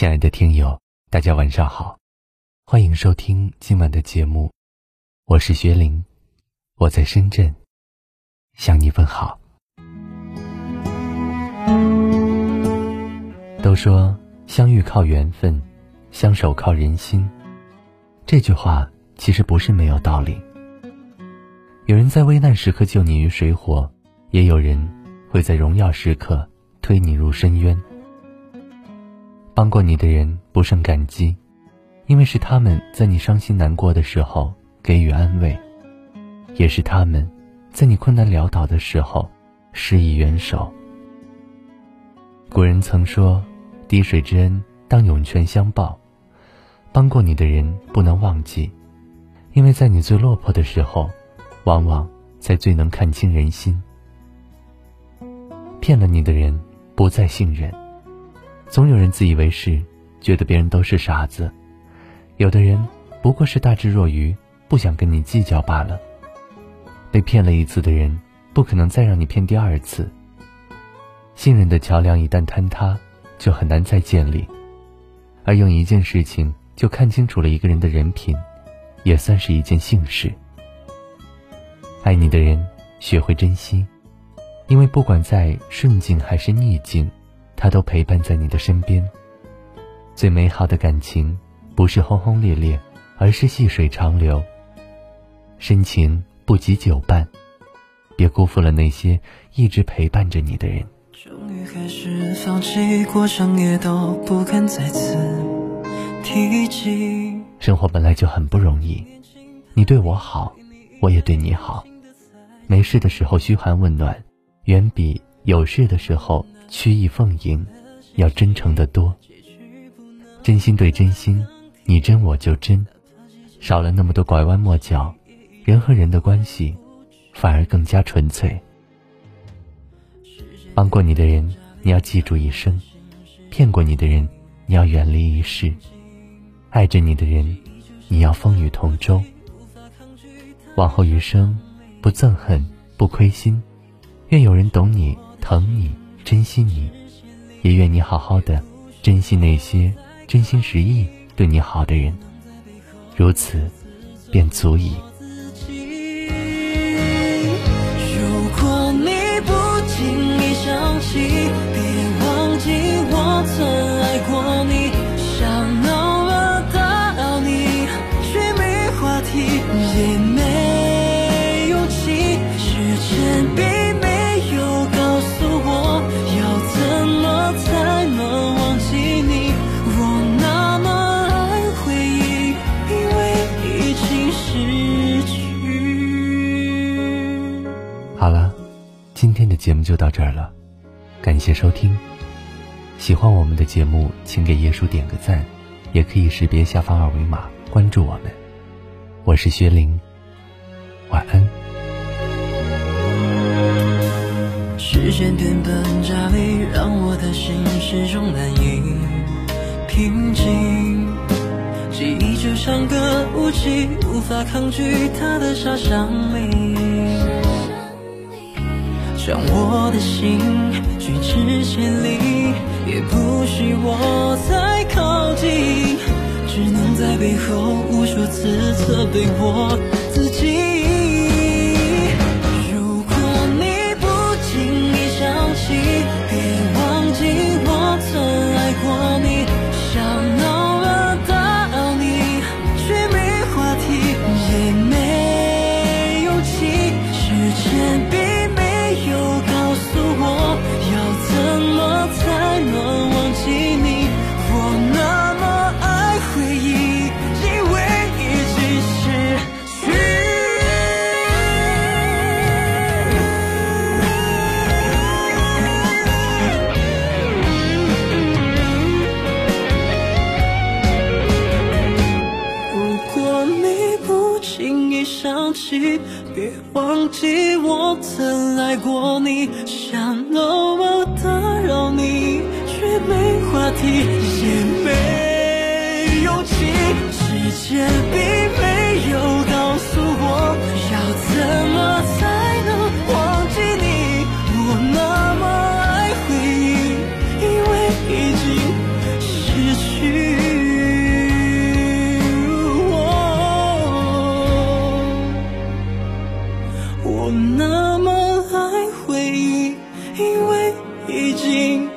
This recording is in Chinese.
亲爱的听友，大家晚上好，欢迎收听今晚的节目，我是薛林，我在深圳向你问好。都说相遇靠缘分，相守靠人心，这句话其实不是没有道理。有人在危难时刻救你于水火，也有人会在荣耀时刻推你入深渊。帮过你的人不胜感激，因为是他们在你伤心难过的时候给予安慰，也是他们在你困难潦倒的时候施以援手。古人曾说：“滴水之恩，当涌泉相报。”帮过你的人不能忘记，因为在你最落魄的时候，往往才最能看清人心。骗了你的人，不再信任。总有人自以为是，觉得别人都是傻子；有的人不过是大智若愚，不想跟你计较罢了。被骗了一次的人，不可能再让你骗第二次。信任的桥梁一旦坍塌，就很难再建立。而用一件事情就看清楚了一个人的人品，也算是一件幸事。爱你的人，学会珍惜，因为不管在顺境还是逆境。他都陪伴在你的身边。最美好的感情，不是轰轰烈烈，而是细水长流。深情不及久伴，别辜负了那些一直陪伴着你的人。终于开始放弃，过程也都不敢再次提及。生活本来就很不容易，你对我好，我也对你好。没事的时候嘘寒问暖，远比有事的时候。曲意奉迎，要真诚的多。真心对真心，你真我就真，少了那么多拐弯抹角，人和人的关系反而更加纯粹。帮过你的人，你要记住一生；骗过你的人，你要远离一世；爱着你的人，你要风雨同舟。往后余生，不憎恨，不亏心，愿有人懂你，疼你。珍惜你，也愿你好好的珍惜那些真心实意对你好的人，如此便足矣。节目就到这儿了，感谢收听。喜欢我们的节目，请给叶叔点个赞，也可以识别下方二维码关注我们。我是薛玲，晚安。时间变本加厉，让我的心始终难以平静。记忆就像个武器，无法抗拒它的杀伤力。将我的心拒之千里，也不许我再靠近，只能在背后无数次责备我记我曾爱过你想那么打扰你却没话题。也没勇气时间心